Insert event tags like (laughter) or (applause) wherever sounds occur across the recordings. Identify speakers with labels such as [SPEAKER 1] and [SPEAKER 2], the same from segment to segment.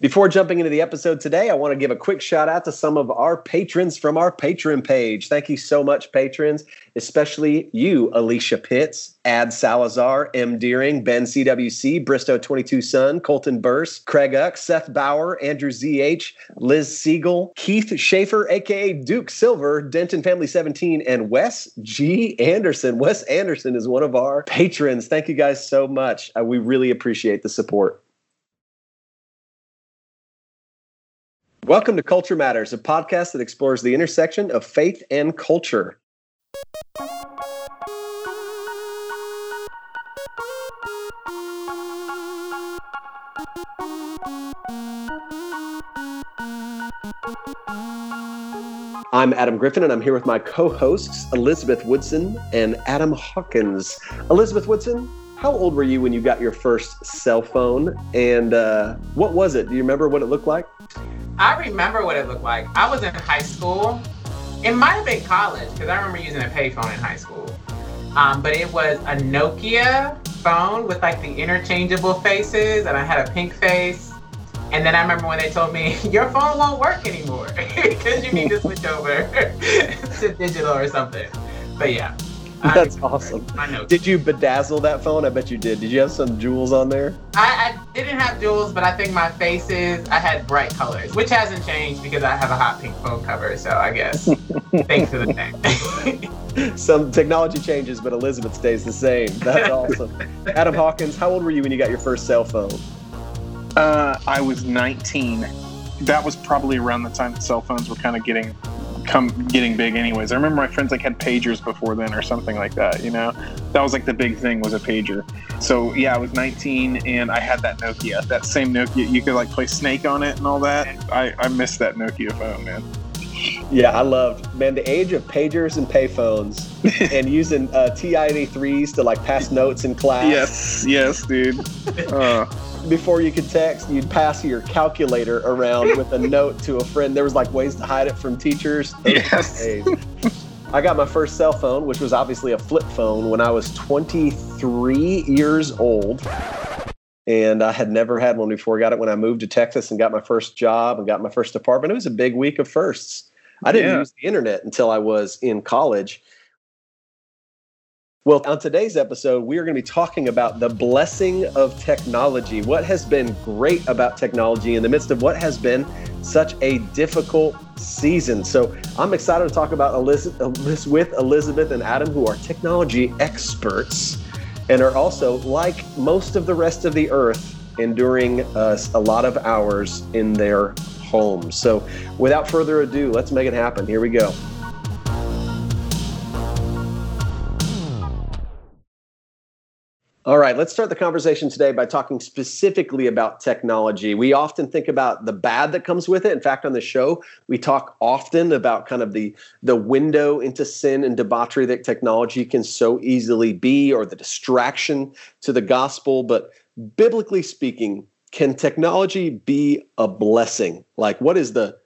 [SPEAKER 1] Before jumping into the episode today, I want to give a quick shout out to some of our patrons from our Patreon page. Thank you so much, patrons, especially you, Alicia Pitts, Ad Salazar, M. Deering, Ben CWC, Bristow 22 Sun, Colton Burse, Craig Uck, Seth Bauer, Andrew ZH, Liz Siegel, Keith Schaefer, aka Duke Silver, Denton Family 17, and Wes G. Anderson. Wes Anderson is one of our patrons. Thank you guys so much. Uh, we really appreciate the support. Welcome to Culture Matters, a podcast that explores the intersection of faith and culture. I'm Adam Griffin, and I'm here with my co hosts, Elizabeth Woodson and Adam Hawkins. Elizabeth Woodson, how old were you when you got your first cell phone? And uh, what was it? Do you remember what it looked like?
[SPEAKER 2] I remember what it looked like. I was in high school. It might have been college because I remember using a payphone in high school. Um, but it was a Nokia phone with like the interchangeable faces, and I had a pink face. And then I remember when they told me (laughs) your phone won't work anymore (laughs) because you need to switch over (laughs) to digital or something. But yeah,
[SPEAKER 1] That's I, awesome.
[SPEAKER 2] I know.
[SPEAKER 1] Did you bedazzle that phone? I bet you did. Did you have some jewels on there?
[SPEAKER 2] I, I didn't have jewels, but I think my faces, I had bright colors, which hasn't changed because I have a hot pink phone cover. So I guess (laughs) thanks for the thing. (laughs)
[SPEAKER 1] some technology changes, but Elizabeth stays the same. That's (laughs) awesome. Adam Hawkins, how old were you when you got your first cell phone?
[SPEAKER 3] Uh, I was 19. That was probably around the time cell phones were kind of getting come getting big anyways. I remember my friends like had pagers before then or something like that, you know. That was like the big thing was a pager. So yeah, I was 19 and I had that Nokia, that same Nokia. You could like play Snake on it and all that. I I miss that Nokia phone, man.
[SPEAKER 1] Yeah, I loved man the age of pagers and payphones (laughs) and using uh, TI-83s to like pass notes in class.
[SPEAKER 3] Yes, yes, dude. (laughs) Uh
[SPEAKER 1] before you could text, you'd pass your calculator around with a (laughs) note to a friend. There was like ways to hide it from teachers.
[SPEAKER 3] Yes.
[SPEAKER 1] I got my first cell phone, which was obviously a flip phone, when I was 23 years old. And I had never had one before. I got it when I moved to Texas and got my first job and got my first apartment. It was a big week of firsts. I didn't yeah. use the internet until I was in college. Well, on today's episode, we are going to be talking about the blessing of technology. What has been great about technology in the midst of what has been such a difficult season. So I'm excited to talk about Elizabeth, with Elizabeth and Adam, who are technology experts and are also, like most of the rest of the earth, enduring uh, a lot of hours in their homes. So without further ado, let's make it happen. Here we go. All right, let's start the conversation today by talking specifically about technology. We often think about the bad that comes with it. In fact, on the show, we talk often about kind of the the window into sin and debauchery that technology can so easily be or the distraction to the gospel, but biblically speaking, can technology be a blessing? Like what is the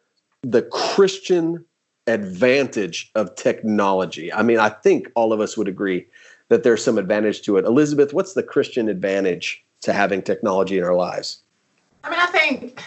[SPEAKER 1] the Christian advantage of technology? I mean, I think all of us would agree that there's some advantage to it. Elizabeth, what's the Christian advantage to having technology in our lives?
[SPEAKER 2] I mean, I think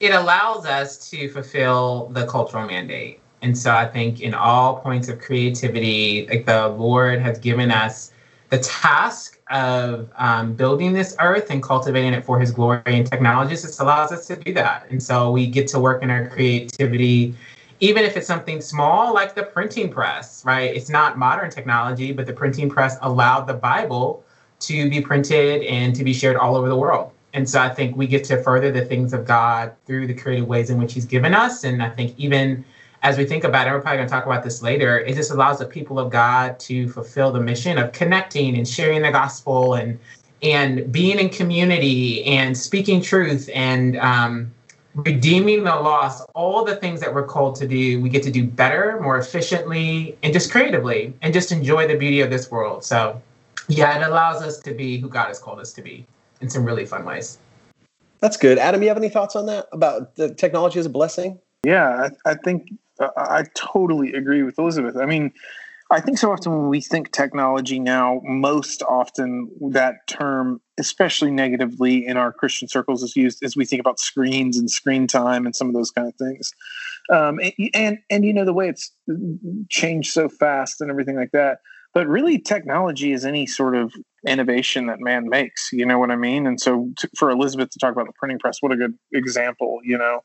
[SPEAKER 2] it allows us to fulfill the cultural mandate. And so I think in all points of creativity, like the Lord has given us the task of um, building this earth and cultivating it for his glory and technology just allows us to do that. And so we get to work in our creativity even if it's something small like the printing press, right? It's not modern technology, but the printing press allowed the Bible to be printed and to be shared all over the world. And so I think we get to further the things of God through the creative ways in which He's given us. And I think even as we think about it, we're probably going to talk about this later, it just allows the people of God to fulfill the mission of connecting and sharing the gospel and and being in community and speaking truth and um, redeeming the loss, all the things that we're called to do, we get to do better, more efficiently, and just creatively, and just enjoy the beauty of this world. So, yeah, it allows us to be who God has called us to be in some really fun ways.
[SPEAKER 1] That's good. Adam, you have any thoughts on that about the technology as a blessing?
[SPEAKER 3] Yeah, I, I think uh, I totally agree with Elizabeth. I mean, I think so often when we think technology now, most often that term, especially negatively in our Christian circles, is used as we think about screens and screen time and some of those kind of things. Um, and, and and you know the way it's changed so fast and everything like that. But really, technology is any sort of innovation that man makes. You know what I mean? And so, to, for Elizabeth to talk about the printing press, what a good example. You know,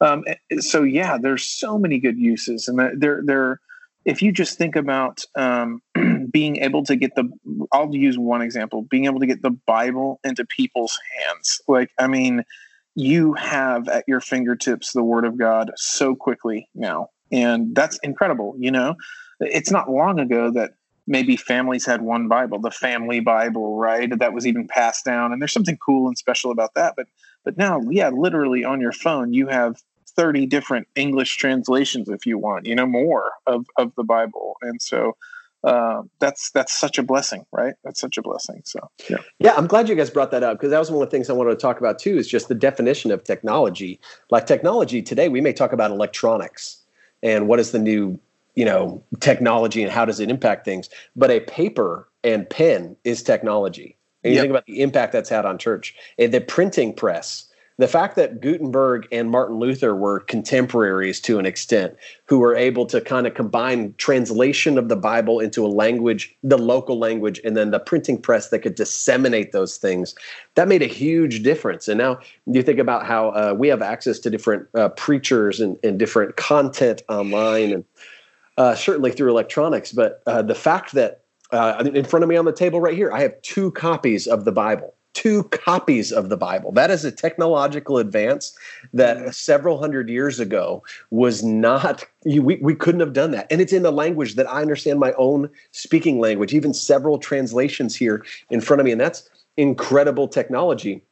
[SPEAKER 3] um, so yeah, there's so many good uses, and they're they're if you just think about um, (clears throat) being able to get the i'll use one example being able to get the bible into people's hands. Like i mean you have at your fingertips the word of god so quickly now and that's incredible you know? It's not long ago that maybe families had one bible the family bible right that was even passed down and there's something cool and special about that but but now yeah literally on your phone you have 30 different English translations if you want, you know, more of, of the Bible. And so uh, that's that's such a blessing, right? That's such a blessing. So yeah,
[SPEAKER 1] yeah. I'm glad you guys brought that up because that was one of the things I wanted to talk about too. Is just the definition of technology. Like technology today, we may talk about electronics and what is the new you know technology and how does it impact things. But a paper and pen is technology. And you yep. think about the impact that's had on church. And the printing press the fact that Gutenberg and Martin Luther were contemporaries to an extent, who were able to kind of combine translation of the Bible into a language, the local language, and then the printing press that could disseminate those things, that made a huge difference. And now you think about how uh, we have access to different uh, preachers and, and, different content online, and uh, certainly through electronics. But uh, the fact that uh, in front of me on the table right here, I have two copies of the Bible two copies of the Bible. That is a technological advance that mm-hmm. several hundred years ago was not, we, we couldn't have done that. And it's in a language that I understand my own speaking language, even several translations here in front of me. And that's incredible technology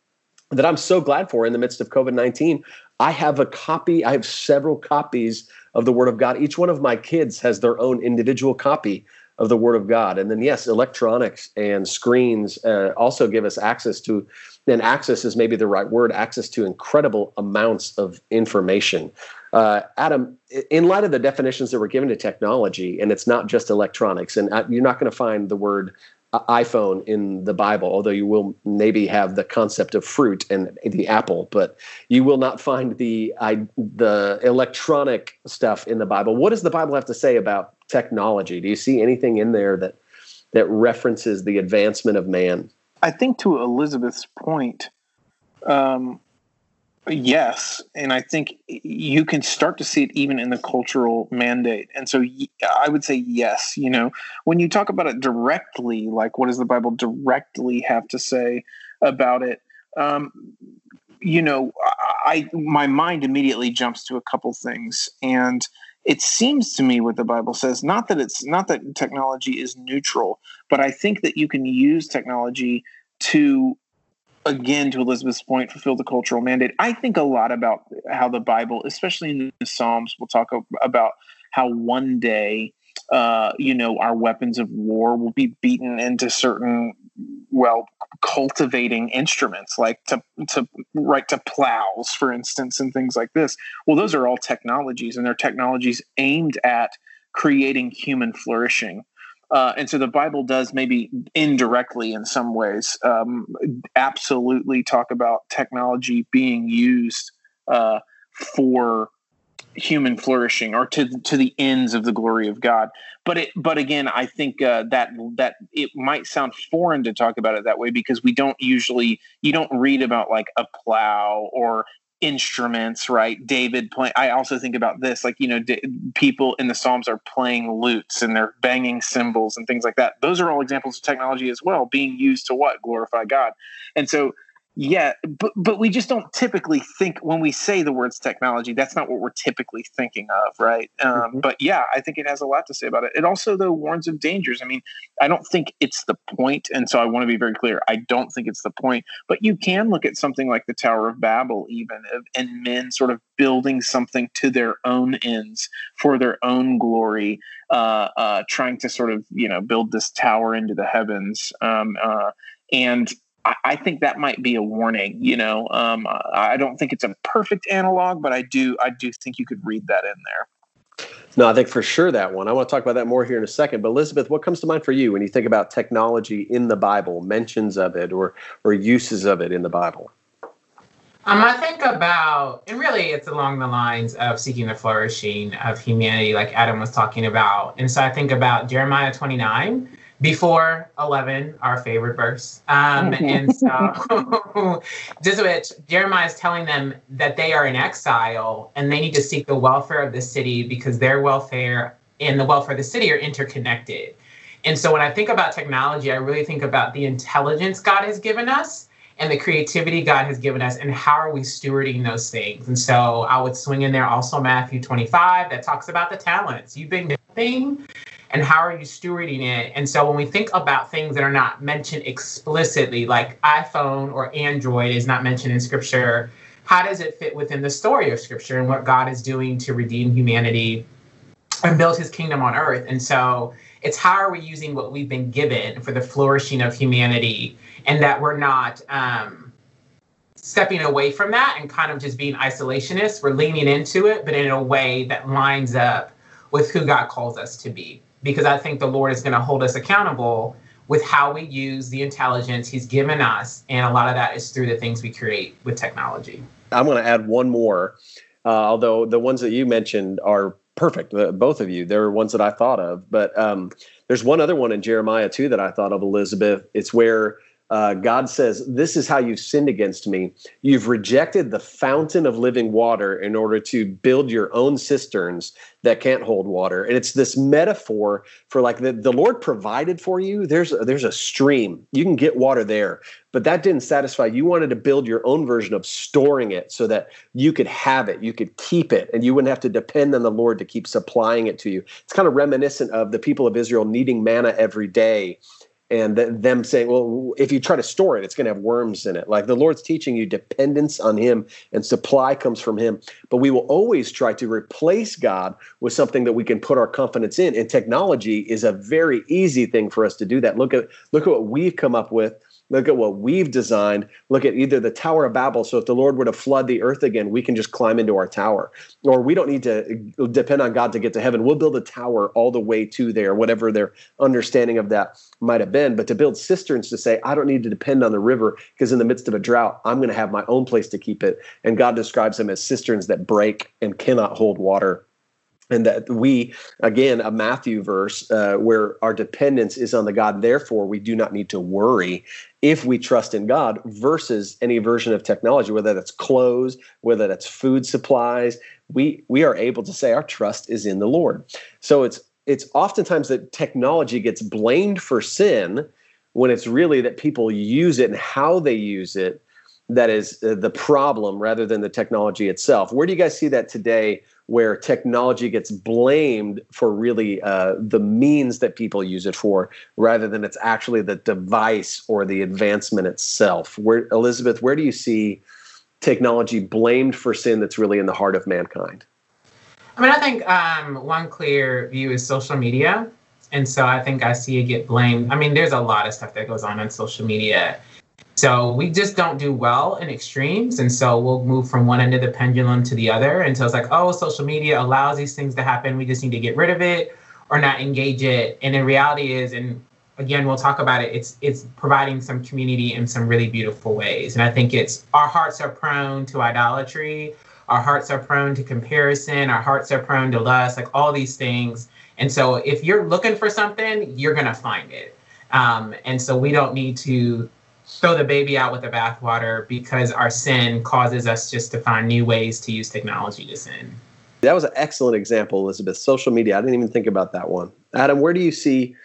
[SPEAKER 1] that I'm so glad for in the midst of COVID 19. I have a copy, I have several copies of the Word of God. Each one of my kids has their own individual copy of the Word of God. And then, yes, electronics and screens uh, also give us access to, and access is maybe the right word, access to incredible amounts of information. Uh, Adam, in light of the definitions that were given to technology, and it's not just electronics, and uh, you're not going to find the word uh, iPhone in the Bible, although you will maybe have the concept of fruit and the apple, but you will not find the I, the electronic stuff in the Bible. What does the Bible have to say about technology? Do you see anything in there that that references the advancement of man?
[SPEAKER 3] I think to Elizabeth's point, um, yes, and I think you can start to see it even in the cultural mandate. And so I would say yes. You know, when you talk about it directly, like what does the Bible directly have to say about it? Um, you know, I my mind immediately jumps to a couple things, and it seems to me what the bible says not that it's not that technology is neutral but i think that you can use technology to again to elizabeth's point fulfill the cultural mandate. I think a lot about how the bible especially in the psalms we'll talk about how one day uh, you know our weapons of war will be beaten into certain well cultivating instruments like to to right to plows for instance and things like this. Well those are all technologies and they're technologies aimed at creating human flourishing. Uh, and so the bible does maybe indirectly in some ways um, absolutely talk about technology being used uh, for human flourishing or to to the ends of the glory of God. But it but again, I think uh, that that it might sound foreign to talk about it that way because we don't usually you don't read about like a plow or instruments right? David playing i also think about this like you know d- people in the psalms are playing lutes and they're banging cymbals and things like that. Those are all examples of technology as well being used to what? Glorify god. And so yeah, but but we just don't typically think when we say the words technology. That's not what we're typically thinking of, right? Um, mm-hmm. But yeah, I think it has a lot to say about it. It also though warns of dangers. I mean, I don't think it's the point, and so I want to be very clear. I don't think it's the point. But you can look at something like the Tower of Babel, even, and men sort of building something to their own ends for their own glory, uh, uh, trying to sort of you know build this tower into the heavens. Um, uh, and I, think that might be a warning. You know, um, I don't think it's a perfect analog, but I do I do think you could read that in there.
[SPEAKER 1] No, I think for sure that one. I want to talk about that more here in a second. But Elizabeth, what comes to mind for you when you think about technology in the Bible, mentions of it, or or uses of it in the Bible?
[SPEAKER 2] Um, I think about, and really it's along the lines of seeking the flourishing of humanity, like Adam was talking about. And so I think about Jeremiah 29, before 11, our favorite verse. Um, and so, (laughs) just which Jeremiah is telling them that they are in exile and they need to seek the welfare of the city because their welfare and the welfare of the city are interconnected. And so, when I think about technology, I really think about the intelligence God has given us and the creativity God has given us, and how are we stewarding those things? And so, I would swing in there also Matthew 25 that talks about the talents. You've been giving and how are you stewarding it? And so when we think about things that are not mentioned explicitly, like iPhone or Android is not mentioned in scripture, how does it fit within the story of scripture and what God is doing to redeem humanity and build his kingdom on earth? And so it's how are we using what we've been given for the flourishing of humanity and that we're not um, stepping away from that and kind of just being isolationists. We're leaning into it, but in a way that lines up with who God calls us to be because I think the Lord is going to hold us accountable with how we use the intelligence He's given us. And a lot of that is through the things we create with technology.
[SPEAKER 1] I'm going to add one more, uh, although the ones that you mentioned are perfect, uh, both of you. They're ones that I thought of. But um, there's one other one in Jeremiah, too, that I thought of, Elizabeth. It's where uh, God says, This is how you've sinned against me. You've rejected the fountain of living water in order to build your own cisterns that can't hold water. And it's this metaphor for like the, the Lord provided for you. There's a, there's a stream. You can get water there. But that didn't satisfy. You wanted to build your own version of storing it so that you could have it, you could keep it, and you wouldn't have to depend on the Lord to keep supplying it to you. It's kind of reminiscent of the people of Israel needing manna every day and th- them saying, well, if you try to store it, it's going to have worms in it. Like the Lord's teaching you dependence on Him and supply comes from Him. But we will always try to replace God with something that we can put our confidence in. And technology is a very easy thing for us to do that. Look at look at what we've come up with Look at what we've designed. Look at either the Tower of Babel. So if the Lord were to flood the earth again, we can just climb into our tower. Or we don't need to depend on God to get to heaven. We'll build a tower all the way to there, whatever their understanding of that might have been. But to build cisterns to say, I don't need to depend on the river because in the midst of a drought, I'm going to have my own place to keep it. And God describes them as cisterns that break and cannot hold water and that we again a matthew verse uh, where our dependence is on the god therefore we do not need to worry if we trust in god versus any version of technology whether that's clothes whether that's food supplies we we are able to say our trust is in the lord. So it's it's oftentimes that technology gets blamed for sin when it's really that people use it and how they use it that is uh, the problem rather than the technology itself. Where do you guys see that today where technology gets blamed for really uh, the means that people use it for rather than it's actually the device or the advancement itself. Where elizabeth where do you see technology blamed for sin that's really in the heart of mankind?
[SPEAKER 2] I mean i think um, one clear view is social media. And so i think i see it get blamed. I mean there's a lot of stuff that goes on on social media so we just don't do well in extremes. And so we'll move from one end of the pendulum to the other until it's like, oh, social media allows these things to happen. We just need to get rid of it or not engage it. And in reality is, and again, we'll talk about it, it's it's providing some community in some really beautiful ways. And I think it's our hearts are prone to idolatry, our hearts are prone to comparison, our hearts are prone to lust, like all these things. And so if you're looking for something, you're gonna find it. Um, and so we don't need to throw the baby out with the bathwater because our sin causes us just to find new ways to use technology to sin.
[SPEAKER 1] That was an excellent example, Elizabeth. Social media. I didn't even think about that one. Adam, where do you see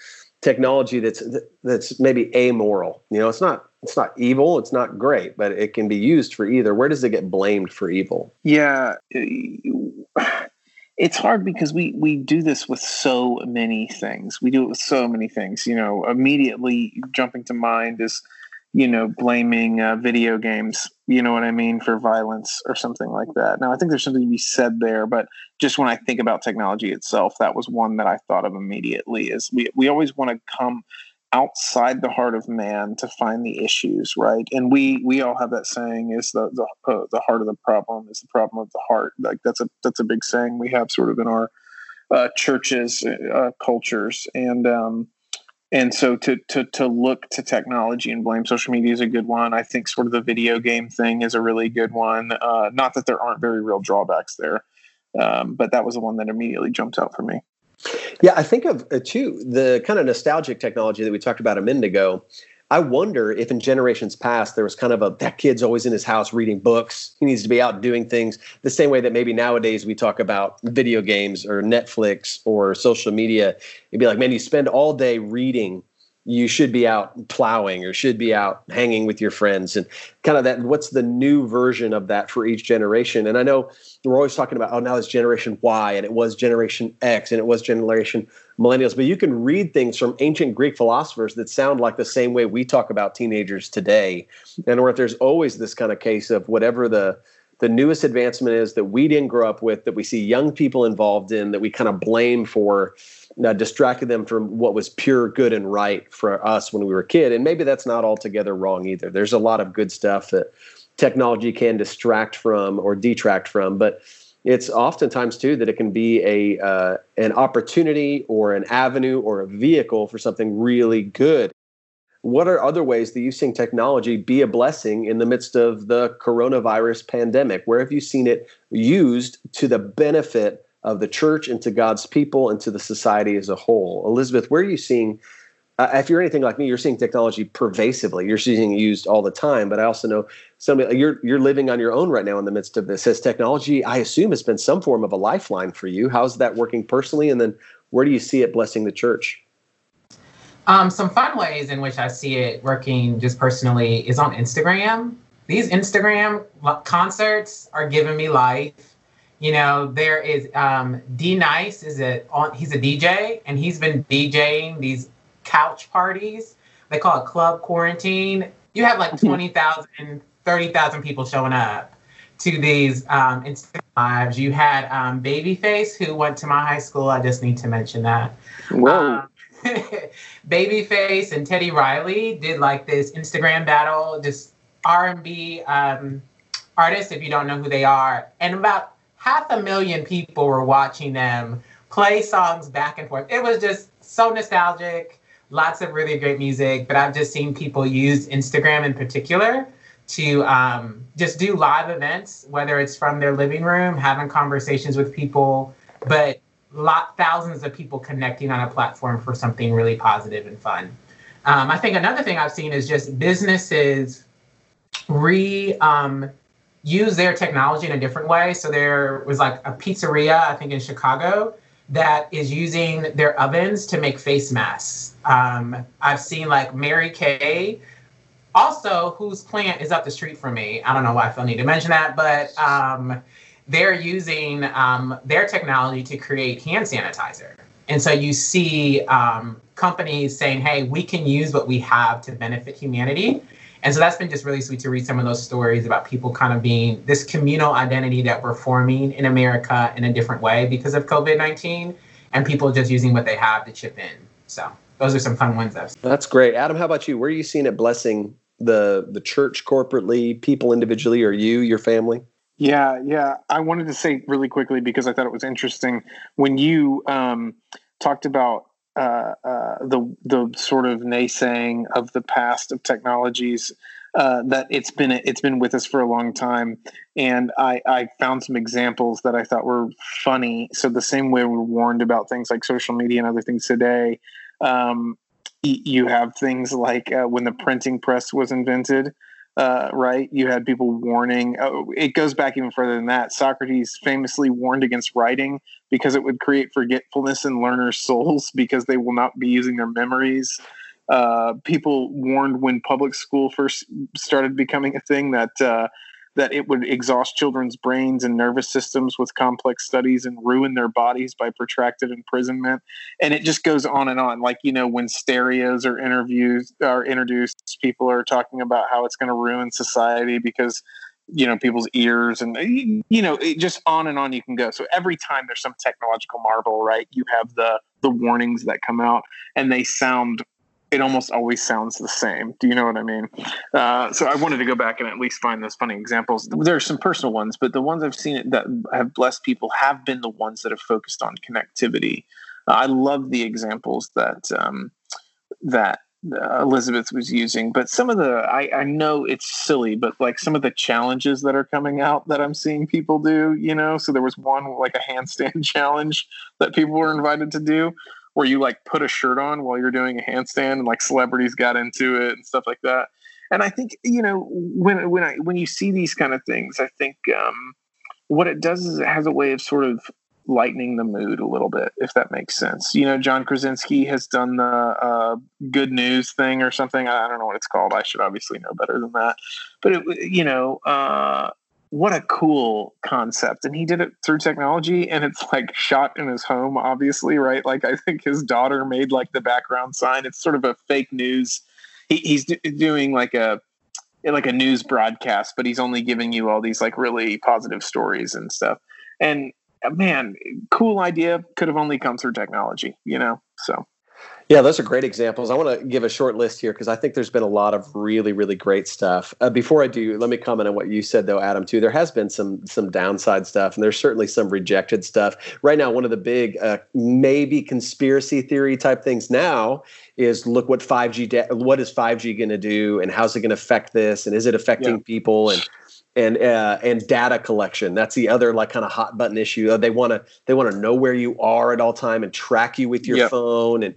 [SPEAKER 1] technology that's that's maybe amoral? You know, it's not it's not evil, it's not great, but it can be used for either. Where does it get blamed for evil?
[SPEAKER 3] Yeah, it's hard because we we do this with so many things. We do it with so many things. You know, immediately jumping to mind is you know, blaming uh, video games, you know what I mean, for violence or something like that. Now, I think there's something to be said there, but just when I think about technology itself, that was one that I thought of immediately. Is we we always want to come outside the heart of man to find the issues, right? And we we all have that saying: is the the uh, the heart of the problem is the problem of the heart. Like that's a that's a big saying we have sort of in our uh, churches, uh, cultures, and um, and so to to to look to technology and blame social media is a good one. I think sort of the video game thing is a really good one. Uh, not that there aren't very real drawbacks there, um, but that was the one that immediately jumped out for me.
[SPEAKER 1] Yeah, I think of uh, too the kind of nostalgic technology that we talked about a minute ago. I wonder if in generations past there was kind of a that kid's always in his house reading books. He needs to be out doing things the same way that maybe nowadays we talk about video games or Netflix or social media. It'd be like, man, you spend all day reading you should be out plowing or should be out hanging with your friends and kind of that what's the new version of that for each generation and i know we're always talking about oh now it's generation y and it was generation x and it was generation millennials but you can read things from ancient greek philosophers that sound like the same way we talk about teenagers today. And where there's always this kind of case of whatever the the newest advancement is that we didn't grow up with that we see young people involved in that we kind of blame for uh, distracted them from what was pure good and right for us when we were a kid. And maybe that's not altogether wrong either. There's a lot of good stuff that technology can distract from or detract from but it's oftentimes too that it can be a uh, an opportunity or an avenue or a vehicle for something really good what are other ways that you've seen technology be a blessing in the midst of the coronavirus pandemic? Where have you seen it used to the benefit of the church and to God's people and to the society as a whole? Elizabeth, where are you seeing? Uh, if you're anything like me, you're seeing technology pervasively. You're seeing it used all the time. But I also know somebody you're you're living on your own right now in the midst of this. Has technology, I assume, has been some form of a lifeline for you. How's that working personally? And then where do you see it blessing the church?
[SPEAKER 2] Um, some fun ways in which I see it working just personally is on Instagram. These Instagram concerts are giving me life. You know, there is um, D-Nice is a he's a DJ and he's been DJing these couch parties. They call it club quarantine. You have like mm-hmm. 20,000, 30,000 people showing up to these um, Instagram lives. You had um, Babyface who went to my high school. I just need to mention that.
[SPEAKER 3] Whoa. Um, (laughs)
[SPEAKER 2] Babyface and Teddy Riley did like this Instagram battle, just R&B um, artists, if you don't know who they are, and about half a million people were watching them play songs back and forth. It was just so nostalgic, lots of really great music. But I've just seen people use Instagram in particular to um, just do live events, whether it's from their living room, having conversations with people, but lot thousands of people connecting on a platform for something really positive and fun. Um, I think another thing I've seen is just businesses re um, use their technology in a different way. So there was like a pizzeria, I think in Chicago, that is using their ovens to make face masks. Um, I've seen like Mary Kay, also whose plant is up the street from me. I don't know why I feel need to mention that, but um, they're using um, their technology to create hand sanitizer. And so you see um, companies saying, hey, we can use what we have to benefit humanity. And so that's been just really sweet to read some of those stories about people kind of being this communal identity that we're forming in America in a different way because of COVID 19 and people just using what they have to chip in. So those are some fun ones.
[SPEAKER 1] That's great. Adam, how about you? Where are you seeing it blessing the the church corporately, people individually, or you, your family?
[SPEAKER 3] Yeah, yeah. I wanted to say really quickly because I thought it was interesting when you um, talked about uh, uh, the the sort of naysaying of the past of technologies. Uh, that it's been it's been with us for a long time, and I, I found some examples that I thought were funny. So the same way we're warned about things like social media and other things today, um, you have things like uh, when the printing press was invented uh, right? You had people warning. Oh, it goes back even further than that. Socrates famously warned against writing because it would create forgetfulness in learners' souls because they will not be using their memories. Uh, people warned when public school first started becoming a thing that uh, that it would exhaust children's brains and nervous systems with complex studies and ruin their bodies by protracted imprisonment. And it just goes on and on. Like you know when stereos or interviews are introduced people are talking about how it's going to ruin society because you know people's ears and you know just on and on you can go. So every time there's some technological marvel right you have the the warnings that come out and they sound it almost always sounds the same. Do you know what I mean? Uh, so I wanted to go back and at least find those funny examples. There are some personal ones, but the ones I've seen that have blessed people have been the ones that have focused on connectivity. Uh, I love the examples that um, that uh, Elizabeth was using, but some of the I, I know it's silly, but like some of the challenges that are coming out that I'm seeing people do, you know. So there was one like a handstand (laughs) challenge that people were invited to do, where you like put a shirt on while you're doing a handstand, and like celebrities got into it and stuff like that. And I think you know when when I when you see these kind of things, I think um, what it does is it has a way of sort of lightening the mood a little bit, if that makes sense. You know, John Krasinski has done the uh, good news thing or something. I don't know what it's called. I should obviously know better than that. But it, you know, uh, what a cool concept! And he did it through technology, and it's like shot in his home, obviously, right? Like I think his daughter made like the background sign. It's sort of a fake news. He, he's do- doing like a like a news broadcast, but he's only giving you all these like really positive stories and stuff. And uh, man, cool idea. Could have only come through technology, you know? So.
[SPEAKER 1] Yeah, those are great examples. I want to give a short list here because I think there's been a lot of really, really great stuff. Uh, before I do, let me comment on what you said, though, Adam. Too, there has been some some downside stuff, and there's certainly some rejected stuff. Right now, one of the big uh, maybe conspiracy theory type things now is look what 5G da- what is 5G going to do, and how's it going to affect this, and is it affecting yeah. people, and and uh, and data collection. That's the other like kind of hot button issue. Uh, they want to they want to know where you are at all time and track you with your yep. phone and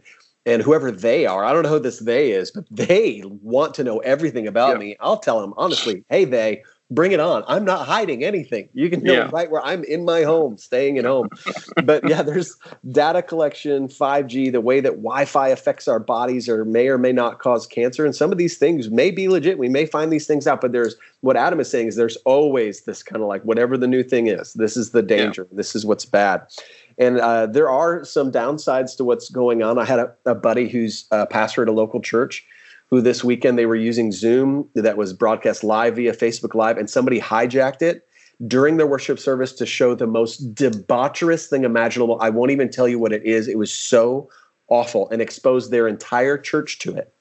[SPEAKER 1] and whoever they are. I don't know who this they is, but they want to know everything about yep. me. I'll tell them honestly, hey they, bring it on. I'm not hiding anything. You can know yeah. right where I'm in my home, staying at home. (laughs) but yeah, there's data collection, 5G, the way that Wi-Fi affects our bodies or may or may not cause cancer. And some of these things may be legit. We may find these things out, but there's what Adam is saying is there's always this kind of like whatever the new thing is, this is the danger. Yeah. This is what's bad. And uh, there are some downsides to what's going on. I had a, a buddy who's a pastor at a local church who this weekend they were using Zoom that was broadcast live via Facebook Live, and somebody hijacked it during their worship service to show the most debaucherous thing imaginable. I won't even tell you what it is. It was so awful and exposed their entire church to it.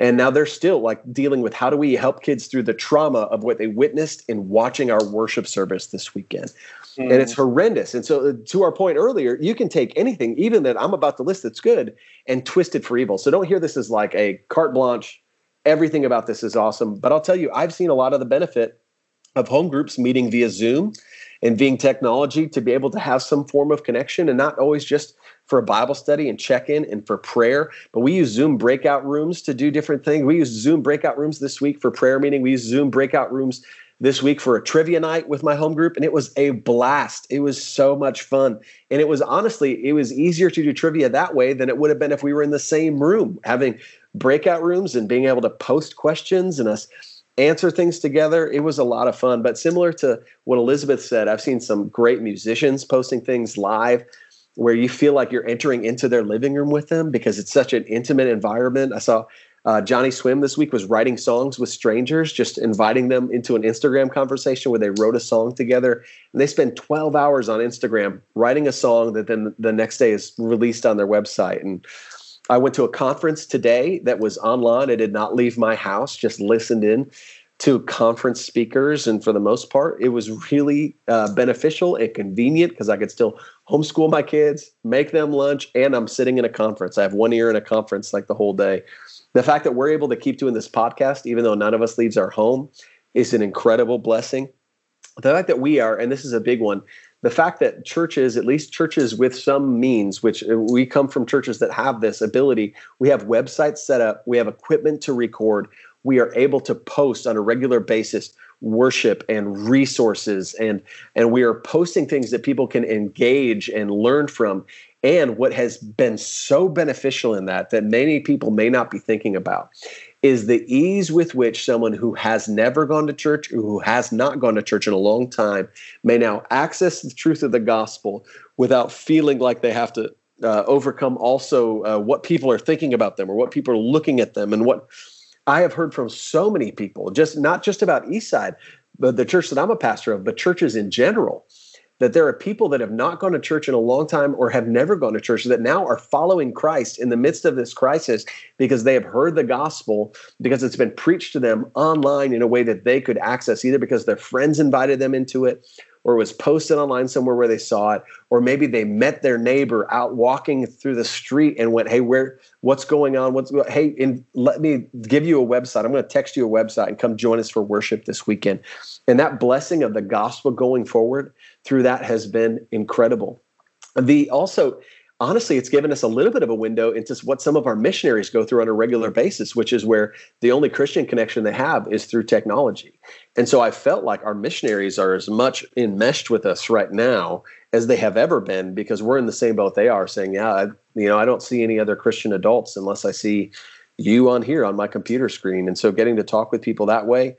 [SPEAKER 1] And now they're still like dealing with how do we help kids through the trauma of what they witnessed in watching our worship service this weekend. Mm. And it's mm. horrendous. And so, uh, to our point earlier, you can take anything, even that I'm about to list that's good, and twist it for evil. So, don't hear this as like a carte blanche. Everything about this is awesome. But I'll tell you, I've seen a lot of the benefit of home groups meeting via Zoom and being technology to be able to have some form of connection and not always just for a Bible study and check in and for prayer. But we use Zoom breakout rooms to do different things. We use Zoom breakout rooms this week for prayer meeting. We use Zoom breakout rooms this week for a trivia night with my home group and it was a blast. It was so much fun. And it was honestly it was easier to do trivia that way than it would have been if we were in the same room having breakout rooms and being able to post questions and us answer things together. It was a lot of fun. But similar to what elizabeth said i've seen some great musicians posting things live where you feel like you're entering into their living room with them because it's such an intimate environment. I saw uh, Johnnyswim this week was writing songs with strangers, just inviting them into an Instagram conversation where they wrote a song together. And they spend 12 hours on Instagram writing a song that then the next day is released on their website. And I went to a conference today that was online. I did not leave my house, just listened in to conference speakers. And for the most part, it was really uh, beneficial and convenient because I could still homeschool my kids, make them lunch, and I'm sitting in a conference. I have one ear in a conference like the whole day the fact that we're able to keep doing this podcast, even though none of us leaves our home, is an incredible blessing. The fact that we are, and this is a big one, the fact that churches, at least churches with some means, which uh, we come from churches that have this ability, we have websites set up, we have equipment to record, we are able to post on a regular basis worship and resources and and we are posting things that people can engage and learn from and what has been so beneficial in that, that many people may not be thinking about, is the ease with which someone who has never gone to church or who has not gone to church in a long time may now access the truth of the gospel without feeling like they have to uh, overcome also uh, what people are thinking about them or what people are looking at them. And what I have heard from so many people, just not just about Eastside, but the church that I'm a pastor of, but churches in general that there are people that have not gone to church in a long time or have never gone to church that now are following Christ in the midst of this crisis because they have heard the gospel, because it's been preached to them online in a way that they could access, either because their friends invited them into it or it was posted online somewhere where they saw it, or maybe they met their neighbor out walking through the street and went, "Hey, where? What's going on? What's hey? And let me give you a website. I'm going to text you a website and come join us for worship this weekend." And that blessing of the gospel going forward through that has been incredible. The also honestly, it's given us a little bit of a window into what some of our missionaries go through on a regular basis, which is where the only Christian connection they have is through technology. And so I felt like our missionaries are as much enmeshed with us right now as they have ever been because we're in the same boat they are saying, yeah, I, you know, I don't see any other Christian adults unless I see you on here on my computer screen. And so getting to talk with people that way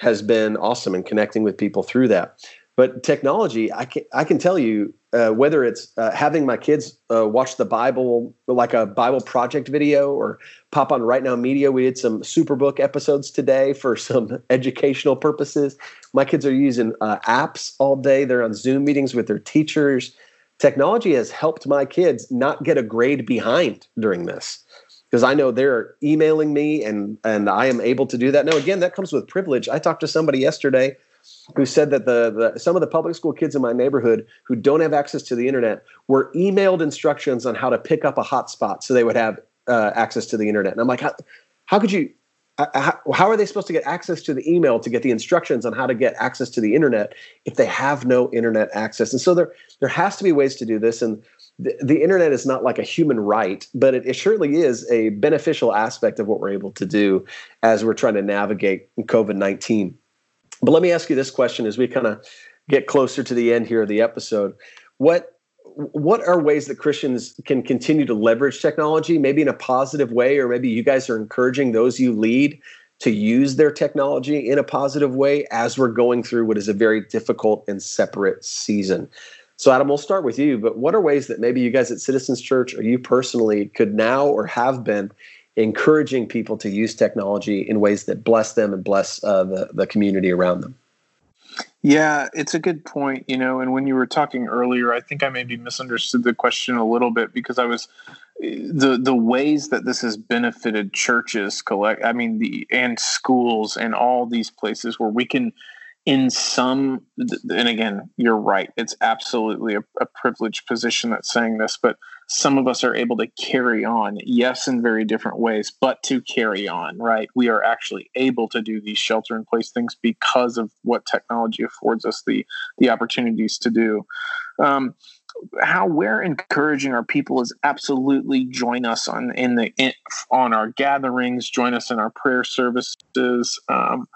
[SPEAKER 1] has been awesome and connecting with people through that. But technology, I can I can tell you uh, whether it's uh, having my kids uh, watch the Bible like a Bible project video or pop on RightNow Media. We did some Superbook episodes today for some (laughs) educational purposes. My kids are using uh, apps all day. They're on Zoom meetings with their teachers. Technology has helped my kids not get a grade behind during this because I know they're emailing me and and I am able to do that. Now again, that comes with privilege. I talked to somebody yesterday who said that the, the, some of the public school kids in my neighborhood who don't have access to the internet were emailed instructions on how to pick up a hotspot so they would have uh, access to the internet. And I'm like, how, how could you? How, how are they supposed to get access to the email to get the instructions on how to get access to the internet if they have no internet access? And so there there has to be ways to do this. And the, the internet is not like a human right, but it, it surely is a beneficial aspect of what we're able to do as we're trying to navigate COVID nineteen. But let me ask you this question as we kind of get closer to the end here of the episode. What what are ways that Christians can continue to leverage technology, maybe in a positive way, or maybe you guys are encouraging those you lead to use their technology in a positive way as we're going through what is a very difficult and separate season. So, Adam, we'll start with you. But what are ways that maybe you guys at Citizens Church or you personally could now or have been encouraging people to use technology in ways that bless them and bless uh, the, the community around them.
[SPEAKER 3] Yeah, it's a good point, you know. And when you were talking earlier, I think I maybe misunderstood the question a little bit because I was the the ways that this has benefited churches collect I mean the and schools and all these places where we can in some and again you're right it's absolutely a, a privileged position that's saying this but some of us are able to carry on, yes, in very different ways, but to carry on, right? We are actually able to do these shelter in place things because of what technology affords us the the opportunities to do. Um, how we're encouraging our people is absolutely join us on in the in, on our gatherings, join us in our prayer services. Um,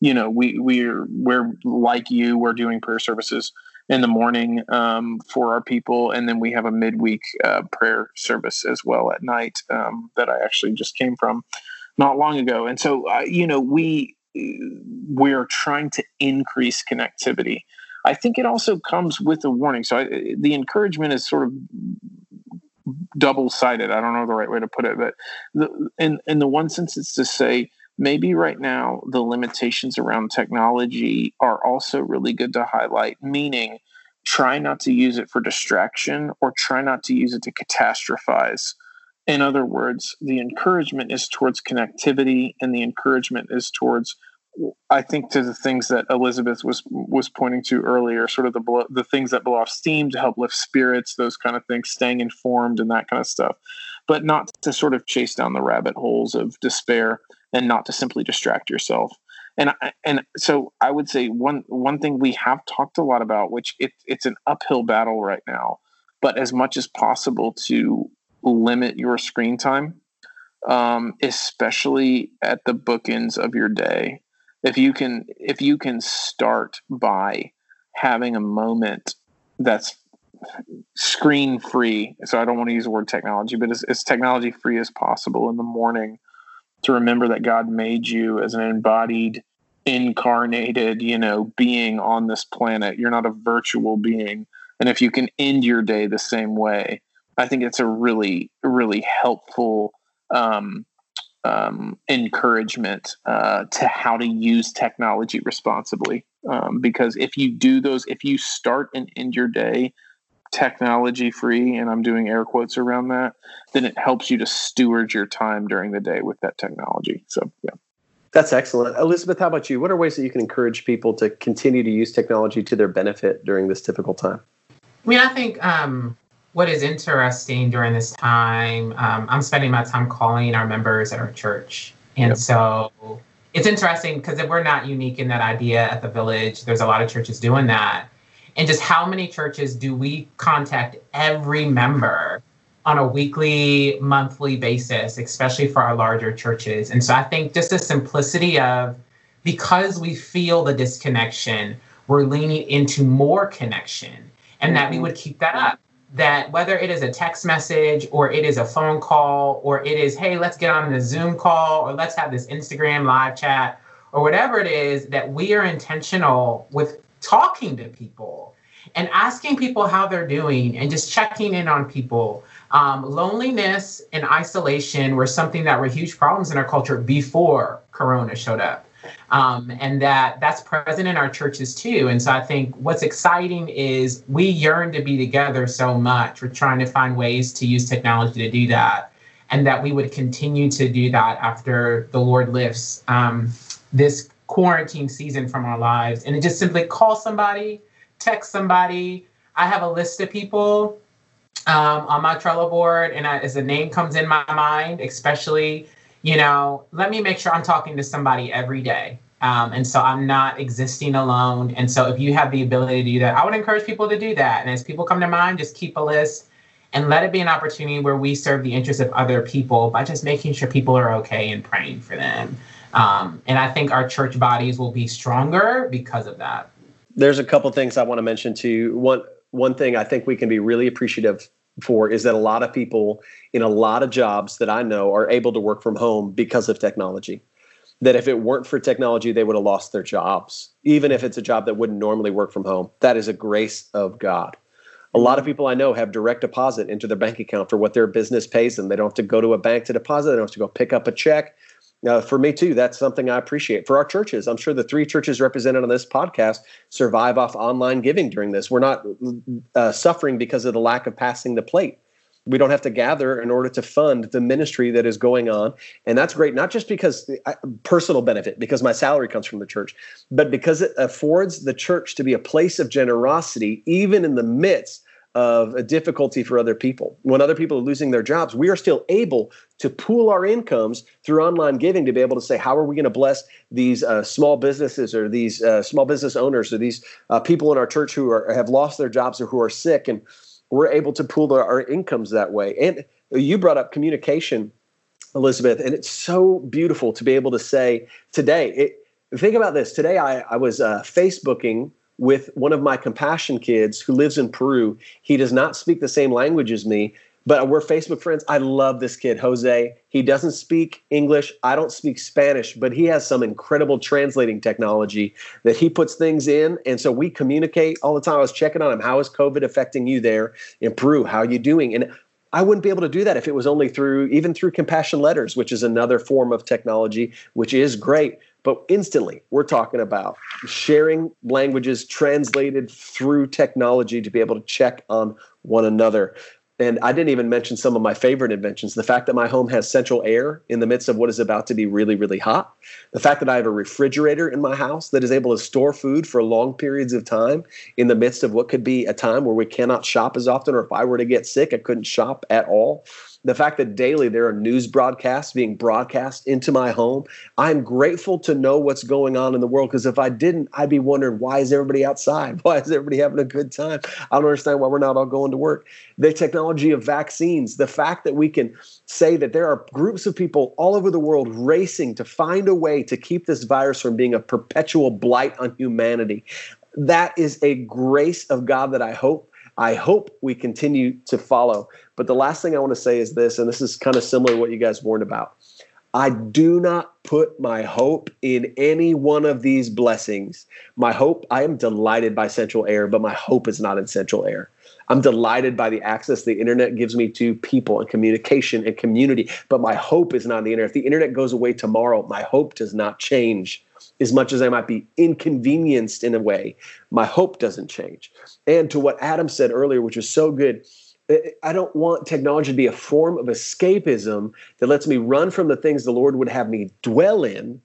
[SPEAKER 3] you know, we we're we're like you, we're doing prayer services in the morning um, for our people, and then we have a midweek uh, prayer service as well at night um, that I actually just came from not long ago. And so, uh, you know, we we're trying to increase connectivity. I think it also comes with a warning. So I, the encouragement is sort of double sided. I don't know the right way to put it, but the, in in the one sense, it's to say maybe right now the limitations around technology are also really good to highlight, meaning try not to use it for distraction or try not to use it to catastrophize. In other words, the encouragement is towards connectivity and the encouragement is towards I think to the things that Elizabeth was was pointing to earlier, sort of the blow, the things that blow off steam to help lift spirits, those kind of things, staying informed and that kind of stuff, but not to sort of chase down the rabbit holes of despair and not to simply distract yourself. And and so I would say one one thing we have talked a lot about, which it, it's an uphill battle right now, but as much as possible to limit your screen time, um, especially at the bookends of your day. If you can if you can start by having a moment that's screen free. So I don't want to use the word technology, but as, as technology free as possible in the morning to remember that God made you as an embodied, incarnated, you know, being on this planet. You're not a virtual being. And if you can end your day the same way, I think it's a really, really helpful um, um, encouragement uh, to how to use technology responsibly. Um, because if you do those, if you start and end your day technology free, and I'm doing air quotes around that, then it helps you to steward your time during the day with that technology. So, yeah.
[SPEAKER 1] That's excellent. Elizabeth, how about you? What are ways that you can encourage people to continue to use technology to their benefit during this difficult time?
[SPEAKER 2] I mean, I think um, what is interesting during this time, um, I'm spending my time calling our members at our church. And yep. so it's interesting because we're not unique in that idea at the village. There's a lot of churches doing that. And just how many churches do we contact every member on a weekly, monthly basis, especially for our larger churches? And so I think just the simplicity of because we feel the disconnection, we're leaning into more connection and that we mm-hmm. would keep that up that whether it is a text message or it is a phone call or it is, hey, let's get on the Zoom call or let's have this Instagram live chat or whatever it is, that we are intentional with talking to people and asking people how they're doing and just checking in on people. Um, loneliness and isolation were something that were huge problems in our culture before Corona showed up um, and that that's present in our churches too. And so I think what's exciting is we yearn to be together so much. We're trying to find ways to use technology to do that, and that we would continue to do that after the Lord lifts um, this quarantine season from our lives. And just simply call somebody, text somebody. I have a list of people um, on my Trello board, and I, as a name comes in my mind, especially you know, let me make sure I'm talking to somebody every day. Um, and so I'm not existing alone. And so if you have the ability to do that, I would encourage people to do that. And as people come to mind, just keep a list and let it be an opportunity where we serve the interests of other people by just making sure people are okay and praying for them. Um, and I think our church bodies will be stronger because of that.
[SPEAKER 1] There's a couple things I want to mention to you. One one thing I think we can be really appreciative for is that a lot of people in a lot of jobs that I know are able to work from home because of technology. That if it weren't for technology, they would have lost their jobs, even if it's a job that wouldn't normally work from home. That is a grace of God. A lot of people I know have direct deposit into their bank account for what their business pays them. They don't have to go to a bank to deposit, they don't have to go pick up a check. Uh, for me too, that's something I appreciate. For our churches, I'm sure the three churches represented on this podcast survive off online giving during this. We're not uh, suffering because of the lack of passing the plate. We don't have to gather in order to fund the ministry that is going on, and that's great. Not just because I, personal benefit, because my salary comes from the church, but because it affords the church to be a place of generosity, even in the midst of a difficulty for other people. When other people are losing their jobs, we are still able to pool our incomes through online giving to be able to say, how are we going to bless these uh, small businesses or these uh, small business owners or these uh, people in our church who are, have lost their jobs or who are sick? And we're able to pool our, our incomes that way. And you brought up communication, Elizabeth, and it's so beautiful to be able to say today. It, think about this. Today, I, I was uh, Facebooking with one of my compassion kids who lives in Peru. He does not speak the same language as me, but we're Facebook friends. I love this kid, Jose. He doesn't speak English. I don't speak Spanish, but he has some incredible translating technology that he puts things in. And so we communicate all the time. I was checking on him. How is COVID affecting you there in Peru? How are you doing? And I wouldn't be able to do that if it was only through, even through compassion letters, which is another form of technology, which is great. But instantly, we're talking about sharing languages translated through technology to be able to check on one another. And I didn't even mention some of my favorite inventions. The fact that my home has central air in the midst of what is about to be really, really hot. The fact that I have a refrigerator in my house that is able to store food for long periods of time in the midst of what could be a time where we cannot shop as often, or if I were to get sick, I couldn't shop at all the fact that daily there are news broadcasts being broadcast into my home i'm grateful to know what's going on in the world because if i didn't i'd be wondering why is everybody outside? (laughs) Why is everybody having a good time? I don't understand why we're not all going to work. The technology of vaccines the fact that we can say that there are groups of people all over the world racing to find a way to keep this virus from being a perpetual blight on humanity. That is a grace of god that i hope I hope we continue to follow. But the last thing I want to say is this, and this is kind of similar to what you guys warned about. I do not put my hope in any one of these blessings. My hope, I am delighted by Central Air, but my hope is not in Central Air. I'm delighted by the access the internet gives me to people and communication and community. But my hope is not in the internet. If the internet goes away tomorrow, my hope does not change. As much as I might be inconvenienced in a way, my hope doesn't change. And to what Adam said earlier, which was so good, I don't want technology to be a form of escapism that lets me run from the things the Lord would have me dwell in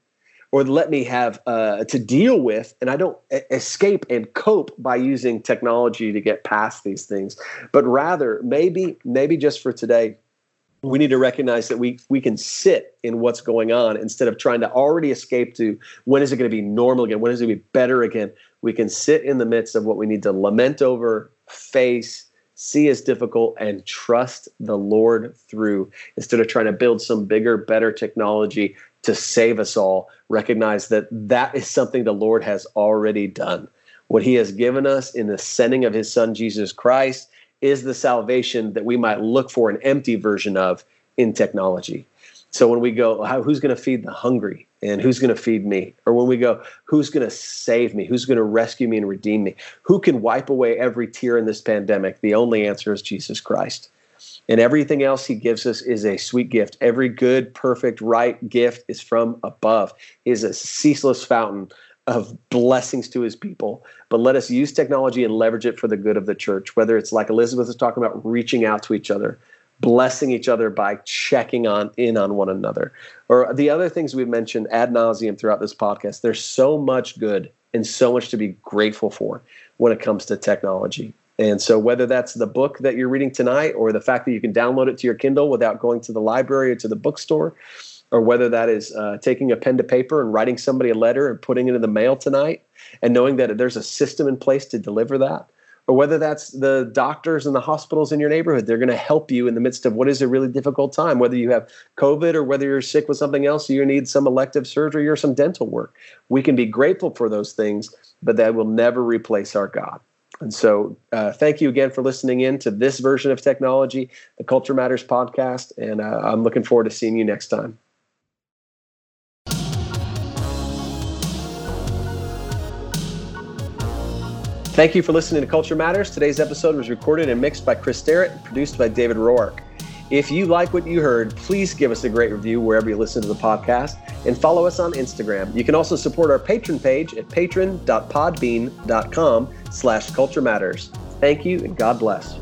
[SPEAKER 1] or let me have uh, to deal with and i don't escape and cope by using technology to get past these things. But rather maybe maybe just for today we need to recognize that we we can sit in what's going on instead of trying to already escape to when is it going to be normal again? When is it going to be better again? We can sit in the midst of what we need to lament over face see as difficult and trust the Lord through instead of trying to build some bigger, better technology to save us all. Recognize that that is something the Lord has already done. What he has given us in the sending of his son Jesus Christ is the salvation that we might look for an empty version of in technology. So when we go, who's going to feed the hungry? and who's going to feed me? Or when we go, who's going to save me? Who's going to rescue me and redeem me? Who can wipe away every tear in this pandemic? The only answer is Jesus Christ. And everything else he gives us is a sweet gift. Every good, perfect, right gift is from above. He is a ceaseless fountain of blessings to his people. But let us use technology and leverage it for the good of the church, whether it's like Elizabeth was talking about, reaching out to each other, blessing each other by checking on in on one another. Or the other things we've mentioned ad nauseum throughout this podcast. There's so much good and so much to be grateful for when it comes to technology. And so, whether that's the book that you're reading tonight, or the fact that you can download it to your Kindle without going to the library or to the bookstore, or whether that is uh, taking a pen to paper and writing somebody a letter and putting it in the mail tonight, and knowing that there's a system in place to deliver that, or whether that's the doctors and the hospitals in your neighborhood. They're going to help you in the midst of what is a really difficult time, whether you have COVID or whether you're sick with something else, you need some elective surgery or some dental work. We can be grateful for those things, but that will never replace our God. And so, uh, thank you again for listening in to this version of technology, the Culture Matters podcast. And uh, I'm looking forward to seeing you next time. Thank you for listening to Culture Matters. Today's episode was recorded and mixed by Chris Sterrett and produced by David Roark. If you like what you heard, please give us a great review wherever you listen to the podcast and follow us on Instagram. You can also support our patron page at patron.podbean.com slash culture matters. Thank you and God bless.